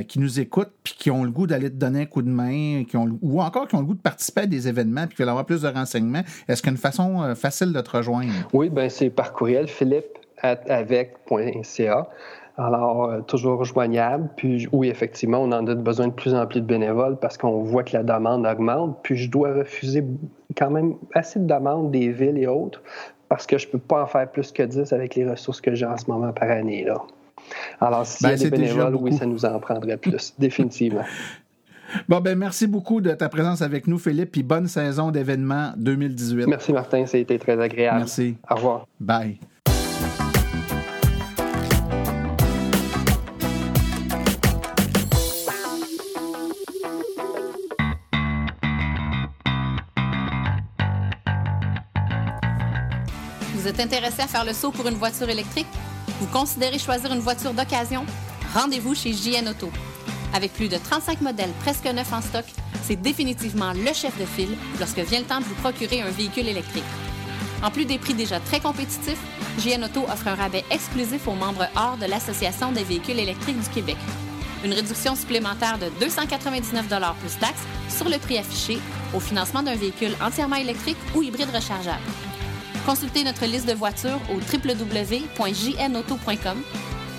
qui nous écoutent, puis qui ont le goût d'aller te donner un coup de main, qui ont, ou encore qui ont le goût de participer à des événements puis qui veulent avoir plus de renseignements, est-ce qu'il y a une façon euh, facile de te rejoindre? Oui, bien, c'est par courriel, philippe.avec.ca. Alors, euh, toujours rejoignable. Puis, oui, effectivement, on en a besoin de plus en plus de bénévoles parce qu'on voit que la demande augmente. Puis, je dois refuser quand même assez de demandes des villes et autres parce que je ne peux pas en faire plus que 10 avec les ressources que j'ai en ce moment par année. Là. Alors, s'il y a ben, des bénévoles, oui, ça nous en prendrait plus, définitivement. Bon, ben merci beaucoup de ta présence avec nous, Philippe, puis bonne saison d'événements 2018. Merci, Martin. Ça a été très agréable. Merci. Au revoir. Bye. Vous êtes intéressé à faire le saut pour une voiture électrique? Vous considérez choisir une voiture d'occasion? Rendez-vous chez JN Auto. Avec plus de 35 modèles presque neufs en stock, c'est définitivement le chef de file lorsque vient le temps de vous procurer un véhicule électrique. En plus des prix déjà très compétitifs, JN Auto offre un rabais exclusif aux membres hors de l'Association des véhicules électriques du Québec. Une réduction supplémentaire de 299 plus taxes sur le prix affiché au financement d'un véhicule entièrement électrique ou hybride rechargeable. Consultez notre liste de voitures au www.jnauto.com.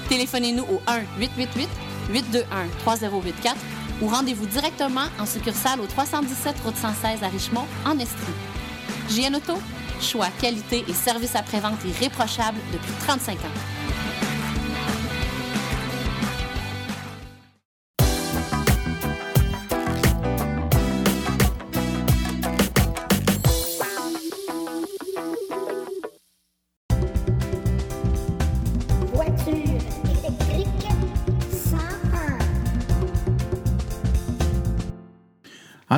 Téléphonez-nous au 1 888 821-3084 ou rendez-vous directement en succursale au 317 Route 116 à Richmond, en Estrie. JN Auto, choix, qualité et service après-vente irréprochable depuis 35 ans.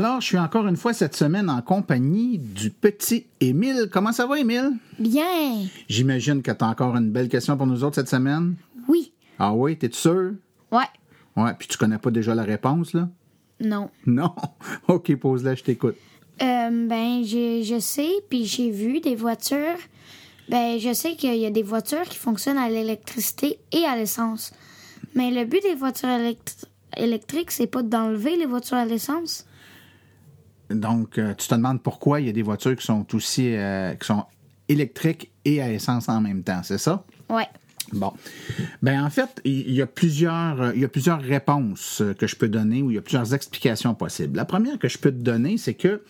Alors, je suis encore une fois cette semaine en compagnie du petit Émile. Comment ça va, Émile? Bien. J'imagine que tu as encore une belle question pour nous autres cette semaine? Oui. Ah oui, t'es sûr? Ouais. Ouais, puis tu connais pas déjà la réponse, là? Non. Non? OK, pose-la, je t'écoute. Euh, ben, je sais, puis j'ai vu des voitures. Ben, je sais qu'il y a des voitures qui fonctionnent à l'électricité et à l'essence. Mais le but des voitures électriques, c'est pas d'enlever les voitures à l'essence? Donc, euh, tu te demandes pourquoi il y a des voitures qui sont aussi euh, qui sont électriques et à essence en même temps, c'est ça? Oui. Bon. Ben en fait, il y a plusieurs euh, il y a plusieurs réponses que je peux donner ou il y a plusieurs explications possibles. La première que je peux te donner, c'est que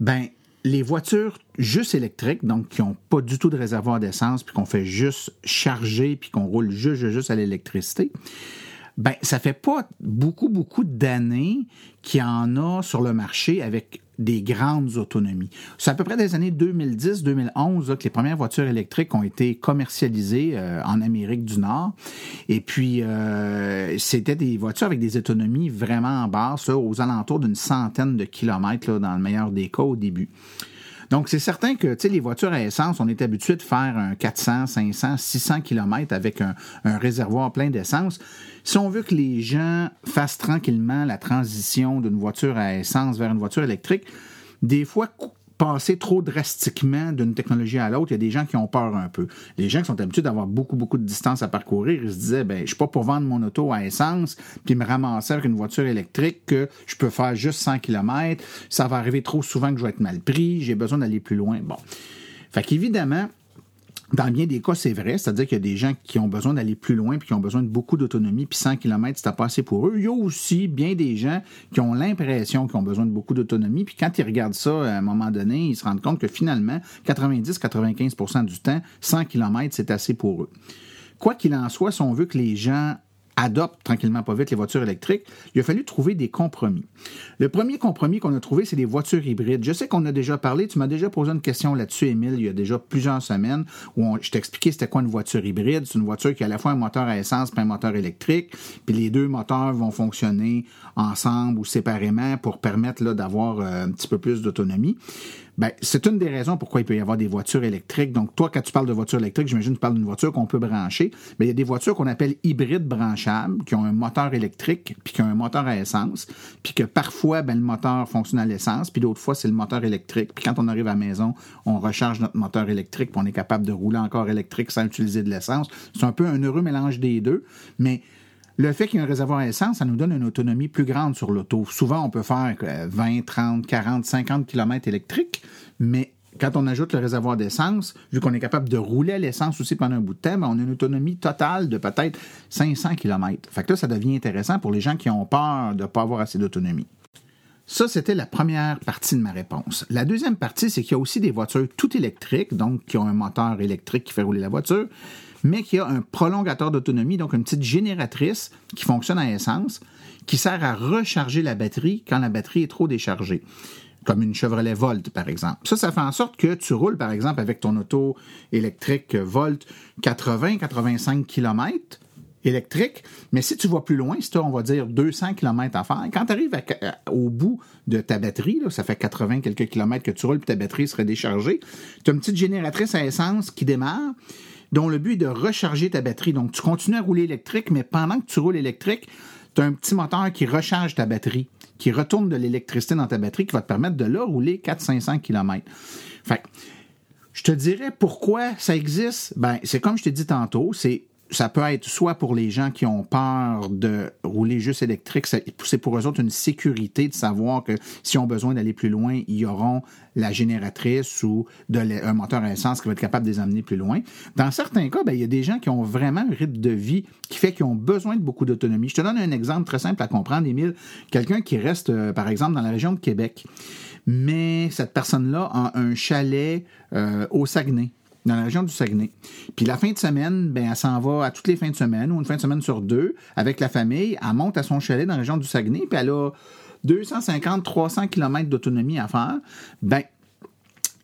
ben les voitures juste électriques, donc qui n'ont pas du tout de réservoir d'essence, puis qu'on fait juste charger, puis qu'on roule juste, juste à l'électricité, ben ça fait pas beaucoup, beaucoup d'années qu'il y en a sur le marché avec des grandes autonomies. C'est à peu près des années 2010-2011 que les premières voitures électriques ont été commercialisées euh, en Amérique du Nord. Et puis, euh, c'était des voitures avec des autonomies vraiment basses, aux alentours d'une centaine de kilomètres, dans le meilleur des cas au début. Donc, c'est certain que les voitures à essence, on est habitué de faire un 400, 500, 600 km avec un, un réservoir plein d'essence. Si on veut que les gens fassent tranquillement la transition d'une voiture à essence vers une voiture électrique, des fois, passer trop drastiquement d'une technologie à l'autre, il y a des gens qui ont peur un peu. Les gens qui sont habitués d'avoir beaucoup, beaucoup de distance à parcourir, ils se disaient, ben, je suis pas pour vendre mon auto à essence, puis me ramasser avec une voiture électrique que je peux faire juste 100 km. Ça va arriver trop souvent que je vais être mal pris, j'ai besoin d'aller plus loin. Bon. Fait qu'évidemment, dans bien des cas, c'est vrai, c'est-à-dire qu'il y a des gens qui ont besoin d'aller plus loin puis qui ont besoin de beaucoup d'autonomie, puis 100 km, c'est pas assez pour eux. Il y a aussi bien des gens qui ont l'impression qu'ils ont besoin de beaucoup d'autonomie, puis quand ils regardent ça à un moment donné, ils se rendent compte que finalement, 90-95% du temps, 100 km, c'est assez pour eux. Quoi qu'il en soit, si on veut que les gens adoptent tranquillement pas vite les voitures électriques, il a fallu trouver des compromis. Le premier compromis qu'on a trouvé, c'est les voitures hybrides. Je sais qu'on a déjà parlé, tu m'as déjà posé une question là-dessus, Émile, il y a déjà plusieurs semaines, où je t'expliquais c'était quoi une voiture hybride. C'est une voiture qui a à la fois un moteur à essence et un moteur électrique, puis les deux moteurs vont fonctionner ensemble ou séparément pour permettre d'avoir euh, un petit peu plus d'autonomie. Ben, c'est une des raisons pourquoi il peut y avoir des voitures électriques. Donc, toi, quand tu parles de voiture électrique, j'imagine que tu parles d'une voiture qu'on peut brancher. Mais il y a des voitures qu'on appelle hybrides branchables, qui ont un moteur électrique, puis qui ont un moteur à essence, puis que parfois, ben, le moteur fonctionne à l'essence, puis d'autres fois, c'est le moteur électrique. Puis quand on arrive à la maison, on recharge notre moteur électrique, puis on est capable de rouler encore électrique sans utiliser de l'essence. C'est un peu un heureux mélange des deux. Mais le fait qu'il y ait un réservoir à essence, ça nous donne une autonomie plus grande sur l'auto. Souvent, on peut faire 20, 30, 40, 50 km électriques, mais quand on ajoute le réservoir d'essence, vu qu'on est capable de rouler à l'essence aussi pendant un bout de temps, ben, on a une autonomie totale de peut-être 500 km. Fait que là, ça devient intéressant pour les gens qui ont peur de ne pas avoir assez d'autonomie. Ça, c'était la première partie de ma réponse. La deuxième partie, c'est qu'il y a aussi des voitures tout électriques, donc qui ont un moteur électrique qui fait rouler la voiture, mais qui a un prolongateur d'autonomie, donc une petite génératrice qui fonctionne à essence, qui sert à recharger la batterie quand la batterie est trop déchargée comme une Chevrolet Volt, par exemple. Ça, ça fait en sorte que tu roules, par exemple, avec ton auto électrique Volt 80-85 km électrique, mais si tu vas plus loin, si tu as, on va dire, 200 km à faire, quand tu arrives au bout de ta batterie, ça fait 80 quelques kilomètres que tu roules, puis ta batterie serait déchargée, tu as une petite génératrice à essence qui démarre, dont le but est de recharger ta batterie. Donc, tu continues à rouler électrique, mais pendant que tu roules électrique, tu as un petit moteur qui recharge ta batterie, qui retourne de l'électricité dans ta batterie, qui va te permettre de là rouler 400-500 km. Fait je te dirais pourquoi ça existe. Ben, c'est comme je t'ai dit tantôt, c'est ça peut être soit pour les gens qui ont peur de rouler juste électrique, c'est pour eux autres une sécurité de savoir que s'ils ont besoin d'aller plus loin, ils auront la génératrice ou un moteur à essence qui va être capable de les amener plus loin. Dans certains cas, ben, il y a des gens qui ont vraiment un rythme de vie qui fait qu'ils ont besoin de beaucoup d'autonomie. Je te donne un exemple très simple à comprendre, Émile. Quelqu'un qui reste, euh, par exemple, dans la région de Québec, mais cette personne-là a un chalet euh, au Saguenay dans la région du Saguenay. Puis la fin de semaine, ben, elle s'en va à toutes les fins de semaine ou une fin de semaine sur deux avec la famille. Elle monte à son chalet dans la région du Saguenay, puis elle a 250-300 km d'autonomie à faire. Ben,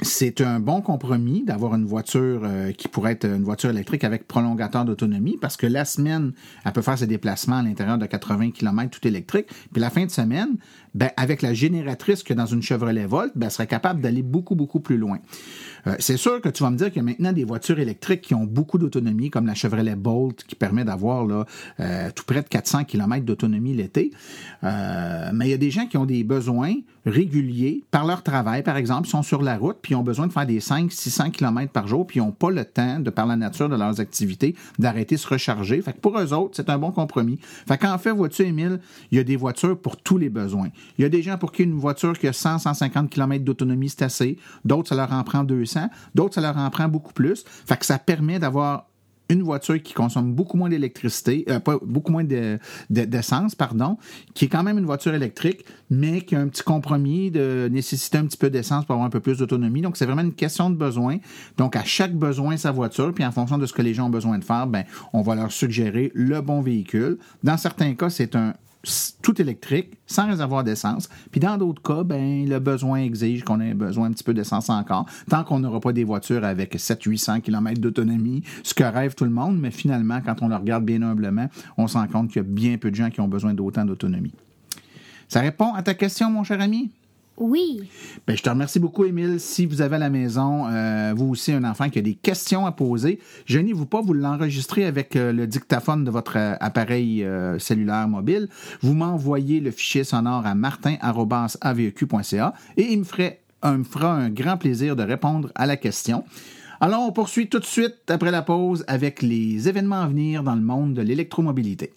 c'est un bon compromis d'avoir une voiture euh, qui pourrait être une voiture électrique avec prolongateur d'autonomie parce que la semaine, elle peut faire ses déplacements à l'intérieur de 80 km tout électrique. Puis la fin de semaine, ben, avec la génératrice que dans une Chevrolet Volt, ben, elle serait capable d'aller beaucoup, beaucoup plus loin. Euh, c'est sûr que tu vas me dire qu'il y a maintenant des voitures électriques qui ont beaucoup d'autonomie, comme la Chevrolet Bolt, qui permet d'avoir là, euh, tout près de 400 km d'autonomie l'été. Euh, mais il y a des gens qui ont des besoins réguliers par leur travail, par exemple, sont sur la route, puis ont besoin de faire des 500-600 km par jour, puis n'ont pas le temps, de par la nature de leurs activités, d'arrêter de se recharger. Fait que pour eux autres, c'est un bon compromis. Fait qu'en fait, vois-tu, Émile, il y a des voitures pour tous les besoins. Il y a des gens pour qui une voiture qui a 100-150 km d'autonomie, c'est assez. D'autres, ça leur en prend 200. D'autres, ça leur en prend beaucoup plus. Fait que ça permet d'avoir une voiture qui consomme beaucoup moins d'électricité, euh, beaucoup moins d'essence, pardon, qui est quand même une voiture électrique, mais qui a un petit compromis de nécessiter un petit peu d'essence pour avoir un peu plus d'autonomie. Donc, c'est vraiment une question de besoin. Donc, à chaque besoin, sa voiture, puis en fonction de ce que les gens ont besoin de faire, ben, on va leur suggérer le bon véhicule. Dans certains cas, c'est un tout électrique, sans réservoir d'essence. Puis dans d'autres cas, ben, le besoin exige qu'on ait besoin un petit peu d'essence encore. Tant qu'on n'aura pas des voitures avec 700-800 km d'autonomie, ce que rêve tout le monde, mais finalement, quand on le regarde bien humblement, on se rend compte qu'il y a bien peu de gens qui ont besoin d'autant d'autonomie. Ça répond à ta question, mon cher ami? Oui. Ben, je te remercie beaucoup, Émile. Si vous avez à la maison, euh, vous aussi, un enfant qui a des questions à poser, gênez-vous pas, vous l'enregistrez avec euh, le dictaphone de votre euh, appareil cellulaire mobile. Vous m'envoyez le fichier sonore à martin.aveq.ca et il me, ferait, me fera un grand plaisir de répondre à la question. Alors, on poursuit tout de suite après la pause avec les événements à venir dans le monde de l'électromobilité.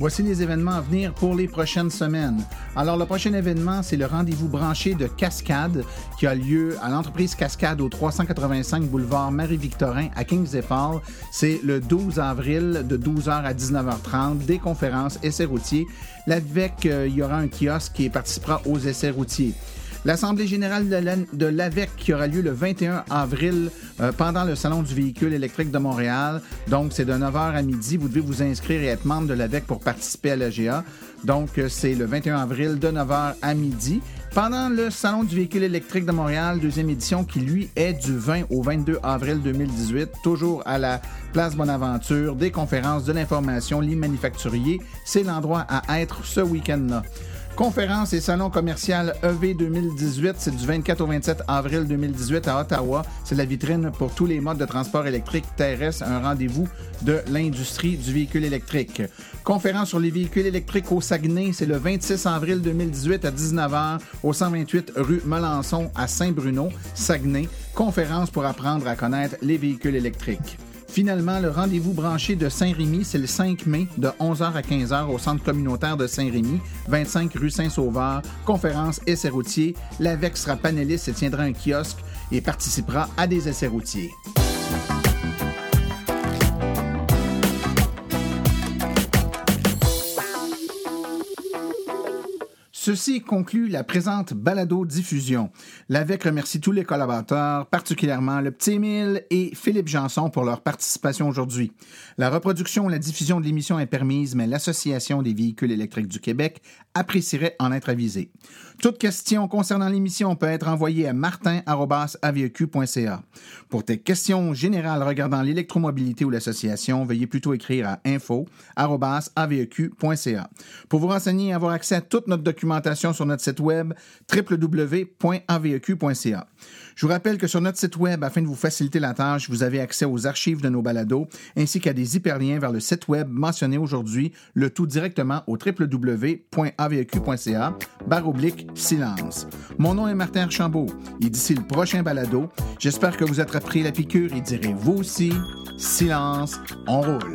Voici les événements à venir pour les prochaines semaines. Alors, le prochain événement, c'est le rendez-vous branché de Cascade qui a lieu à l'entreprise Cascade au 385 boulevard Marie-Victorin à Kings Falls. C'est le 12 avril de 12h à 19h30, des conférences, essais routiers. Avec, euh, il y aura un kiosque qui participera aux essais routiers. L'Assemblée générale de l'AVEC qui aura lieu le 21 avril euh, pendant le Salon du véhicule électrique de Montréal. Donc, c'est de 9h à midi. Vous devez vous inscrire et être membre de l'AVEC pour participer à l'AGA. Donc, euh, c'est le 21 avril de 9h à midi. Pendant le Salon du véhicule électrique de Montréal, deuxième édition, qui lui est du 20 au 22 avril 2018, toujours à la Place Bonaventure, des conférences, de l'information, l'e-manufacturier, c'est l'endroit à être ce week-end-là. Conférence et salon commercial EV 2018, c'est du 24 au 27 avril 2018 à Ottawa. C'est la vitrine pour tous les modes de transport électrique terrestre, un rendez-vous de l'industrie du véhicule électrique. Conférence sur les véhicules électriques au Saguenay, c'est le 26 avril 2018 à 19h au 128 rue Melançon à Saint-Bruno, Saguenay. Conférence pour apprendre à connaître les véhicules électriques. Finalement, le rendez-vous branché de Saint-Rémy, c'est le 5 mai de 11h à 15h au centre communautaire de Saint-Rémy, 25 rue Saint-Sauveur, conférence essais routiers. L'AVEC sera panéliste et tiendra un kiosque et participera à des essais routiers. Ceci conclut la présente balado-diffusion. L'AVEC remercie tous les collaborateurs, particulièrement le Petit Émile et Philippe Janson pour leur participation aujourd'hui. La reproduction ou la diffusion de l'émission est permise, mais l'Association des véhicules électriques du Québec apprécierait en être avisée. Toute question concernant l'émission peut être envoyée à martin.aveq.ca. Pour tes questions générales regardant l'électromobilité ou l'association, veuillez plutôt écrire à info.aveq.ca. Pour vous renseigner et avoir accès à toute notre documentation sur notre site web www.aveq.ca. Je vous rappelle que sur notre site web, afin de vous faciliter la tâche, vous avez accès aux archives de nos balados ainsi qu'à des hyperliens vers le site web mentionné aujourd'hui, le tout directement au www.aveq.ca silence. Mon nom est Martin Archambault et d'ici le prochain balado, j'espère que vous attraperez la piqûre et direz vous aussi silence, on roule.